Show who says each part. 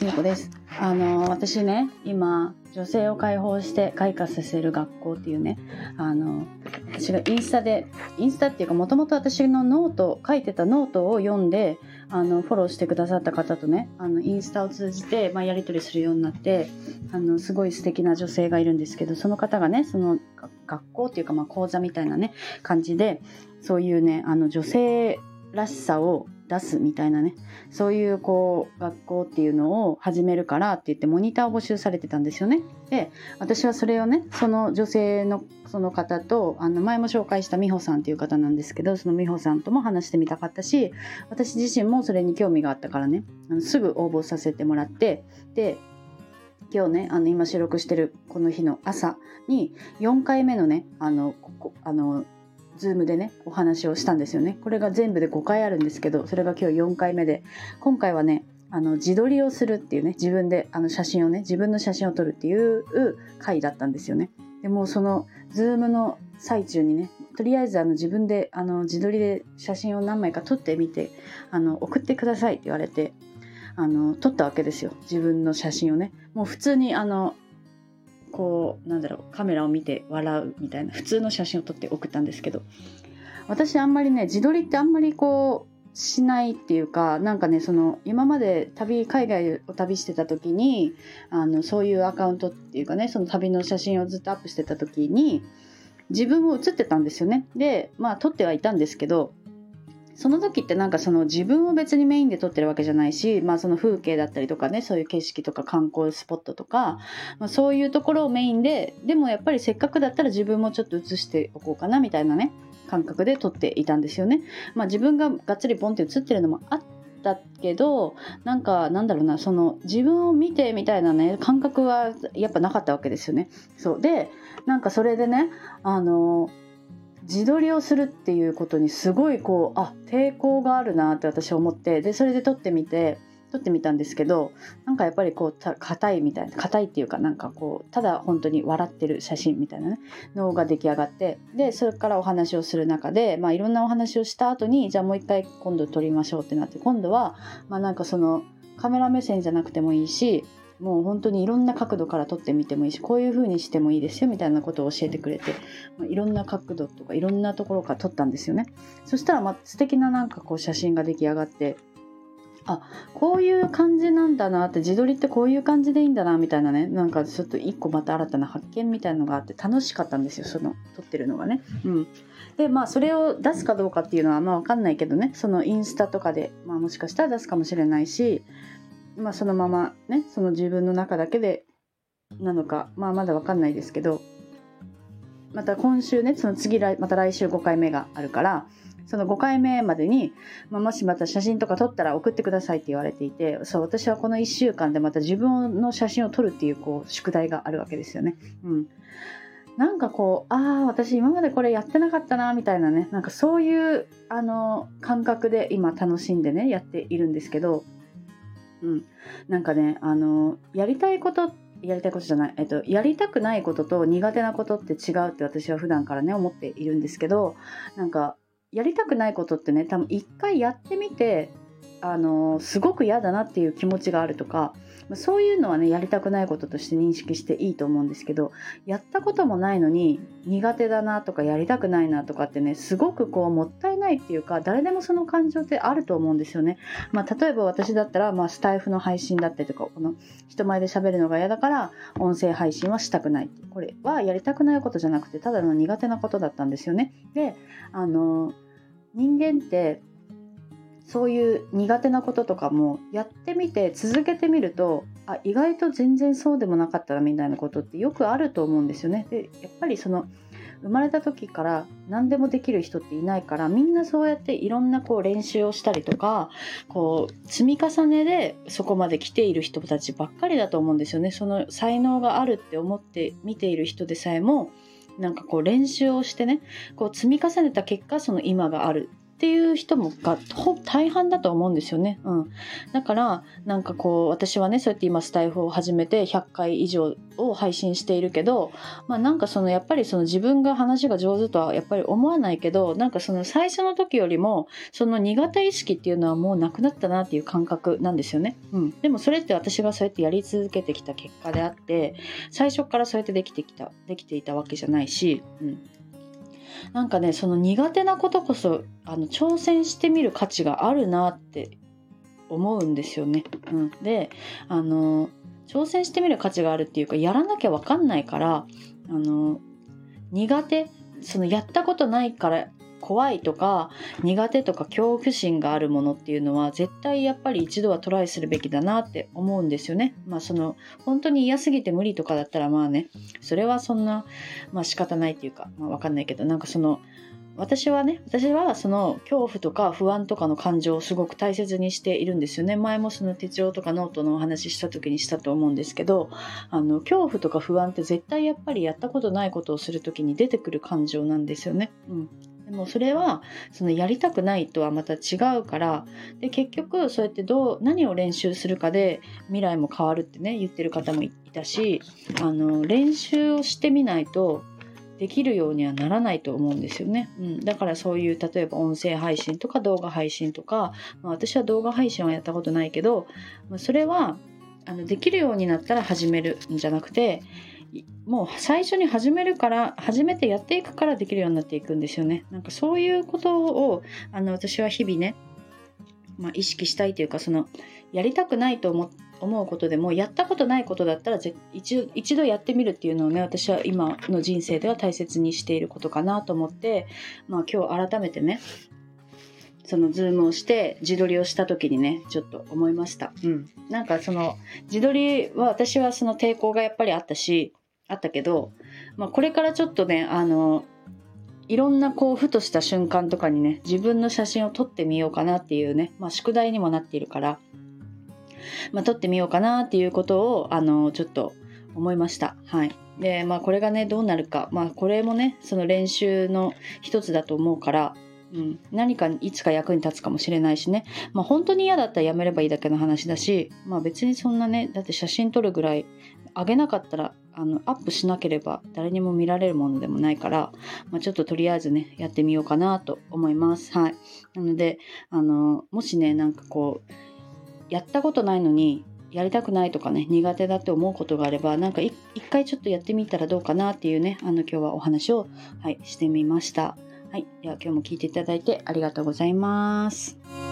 Speaker 1: すみこですあの私ね今女性を解放して開花させる学校っていうねあの私がインスタでインスタっていうかもともと私のノート書いてたノートを読んであのフォローしてくださった方とねあのインスタを通じて、まあ、やり取りするようになってあのすごい素敵な女性がいるんですけどその方がねその学校っていうか、まあ、講座みたいなね感じでそういうねあの女性らしさを出すみたいなねそういうこう学校っていうのを始めるからって言ってモニターを募集されてたんですよね。で私はそれをねその女性のその方とあの前も紹介した美穂さんっていう方なんですけどその美穂さんとも話してみたかったし私自身もそれに興味があったからねあのすぐ応募させてもらってで今日ねあの今収録してるこの日の朝に4回目のねあのここあのZoomでねお話をしたんですよね。これが全部で5回あるんですけどそれが今日4回目で。今回はねあの自撮りをするっていうね自分であの写真をね自分の写真を撮るっていう回だったんですよね。でもその Zoomの最中にねとりあえずあの自分であの自撮りで写真を何枚か撮ってみてあの送ってくださいって言われてあの撮ったわけですよ。自分の写真をね。もう普通にあのこうなんだろうカメラを見て笑うみたいな普通の写真を撮って送ったんですけど私あんまりね自撮りってあんまりこうしないっていうかなんかねその今まで旅海外を旅してた時にあのそういうアカウントっていうかねその旅の写真をずっとアップしてた時に自分も写ってたんですよね。でまあ撮ってはいたんですけどその時ってなんかその自分を別にメインで撮ってるわけじゃないし、まあその風景だったりとかね、そういう景色とか観光スポットとか、まあ、そういうところをメインで、でもやっぱりせっかくだったら自分もちょっと写しておこうかなみたいなね、感覚で撮っていたんですよね。まあ自分ががっつりポンって写ってるのもあったけどなんかなんだろうなその自分を見てみたいなね感覚はやっぱなかったわけですよね。そうでなんかそれでねあの自撮りをするっていうことにすごいこうあ抵抗があるなって私思ってでそれで撮ってみて撮ってみたんですけどなんかやっぱりこう硬いみたいな硬いっていうかなんかこうただ本当に笑ってる写真みたいなねのが出来上がってでそれからお話をする中で、まあ、いろんなお話をした後にじゃあもう一回今度撮りましょうってなって今度はまあなんかそのカメラ目線じゃなくてもいいしもう本当にいろんな角度から撮ってみてもいいしこういう風にしてもいいですよみたいなことを教えてくれて、ま、いろんな角度とかいろんなところから撮ったんですよね。そしたらまあ素敵ななんかこう写真が出来上がってあこういう感じなんだなって自撮りってこういう感じでいいんだなみたいなねなんかちょっと一個また新たな発見みたいなのがあって楽しかったんですよその撮ってるのがね。うん、でまあそれを出すかどうかっていうのはまあ分かんないけどね。そのインスタとかで、まあ、もしかしたら出すかもしれないしまあ、そのままねその自分の中だけでなのか、まあ、まだ分かんないですけどまた今週ねその次また来週5回目があるからその5回目までに、まあ、もしまた写真とか撮ったら送ってくださいって言われていてそう私はこの1週間でまた自分の写真を撮るっていうこう宿題があるわけですよね。うんなんかこうああ私今までこれやってなかったなみたいなねなんかそういうあの感覚で今楽しんでねやっているんですけどうん、なんかねあのやりたいことやりたいことじゃない、えっと、やりたくないことと苦手なことって違うって私は普段からね思っているんですけどなんかやりたくないことってね多分一回やってみてあのすごく嫌だなっていう気持ちがあるとかそういうのはねやりたくないこととして認識していいと思うんですけどやったこともないのに苦手だなとかやりたくないなとかってねすごくこうもったいないっていうか誰でもその感情ってあると思うんですよね。まあ、例えば私だったら、まあ、スタイフの配信だったりとかこの人前で喋るのが嫌だから音声配信はしたくないこれはやりたくないことじゃなくてただの苦手なことだったんですよね。であの人間ってそういう苦手なこととかもやってみて続けてみるとあ意外と全然そうでもなかったなみたいなことってよくあると思うんですよね。でやっぱりその生まれた時から何でもできる人っていないからみんなそうやっていろんなこう練習をしたりとかこう積み重ねでそこまで来ている人たちばっかりだと思うんですよね。その才能があるって思って見ている人でさえもなんかこう練習をしてねこう積み重ねた結果その今があるっていう人もが大半だと思うんですよね。うん、だからなんかこう私はねそうやって今スタイフを始めて100回以上を配信しているけど、まあ、なんかそのやっぱりその自分が話が上手とはやっぱり思わないけどなんかその最初の時よりもその苦手意識っていうのはもうなくなったなっていう感覚なんですよね。うん、でもそれって私がそうやってやり続けてきた結果であって最初からそうやってできてきたできていたわけじゃないし、うん、なんかねその苦手なことこそあの挑戦してみる価値があるなって思うんですよね。うん、であの挑戦してみる価値があるっていうかやらなきゃ分かんないからあの苦手そのやったことないから怖いとか苦手とか恐怖心があるものっていうのは絶対やっぱり一度はトライするべきだなって思うんですよね。まあその本当に嫌すぎて無理とかだったらまあねそれはそんなまあ仕方ないっていうか、まあ、分かんないけどなんかその私はね私はその恐怖とか不安とかの感情をすごく大切にしているんですよね。前もその手帳とかノートのお話しした時にしたと思うんですけどあの恐怖とか不安って絶対やっぱりやったことないことをする時に出てくる感情なんですよね、うん、でもそれはそのやりたくないとはまた違うからで結局そうやってどう何を練習するかで未来も変わるってね言ってる方もいたしあの練習をしてみないとできるようにはならないと思うんですよね、うん、だからそういう例えば音声配信とか動画配信とか、まあ、私は動画配信はやったことないけど、まあ、それはあのできるようになったら始めるんじゃなくてもう最初に始めるから初めてやっていくからできるようになっていくんですよね。なんかそういうことをあの私は日々ね、まあ、意識したいというかそのやりたくないと思思うことでもやったことないことだったら一一度やってみるっていうのをね私は今の人生では大切にしていることかなと思って、まあ、今日改めてねそのズームをして自撮りをした時にねちょっと思いました、うん、なんかその自撮りは私はその抵抗がやっぱりあったしあったけど、まあ、これからちょっとねあのいろんなこうふとした瞬間とかにね自分の写真を撮ってみようかなっていうね、まあ、宿題にもなっているから、まあ、撮ってみようかなっていうことをあのちょっと思いました。はい。で、まあこれがね、どうなるか。まあこれもね、その練習の一つだと思うから、うん、何かいつか役に立つかもしれないしね、まあ、本当に嫌だったらやめればいいだけの話だし、まあ、別にそんなねだって写真撮るぐらい上げなかったらあのアップしなければ誰にも見られるものでもないから、まあ、ちょっととりあえずねやってみようかなと思います。はい、なのであのもしねなんかこうやったことないのにやりたくないとかね苦手だって思うことがあればなんか一回ちょっとやってみたらどうかなっていうねあの今日はお話を、はい、してみました。はい。では今日も聞いていただいてありがとうございます。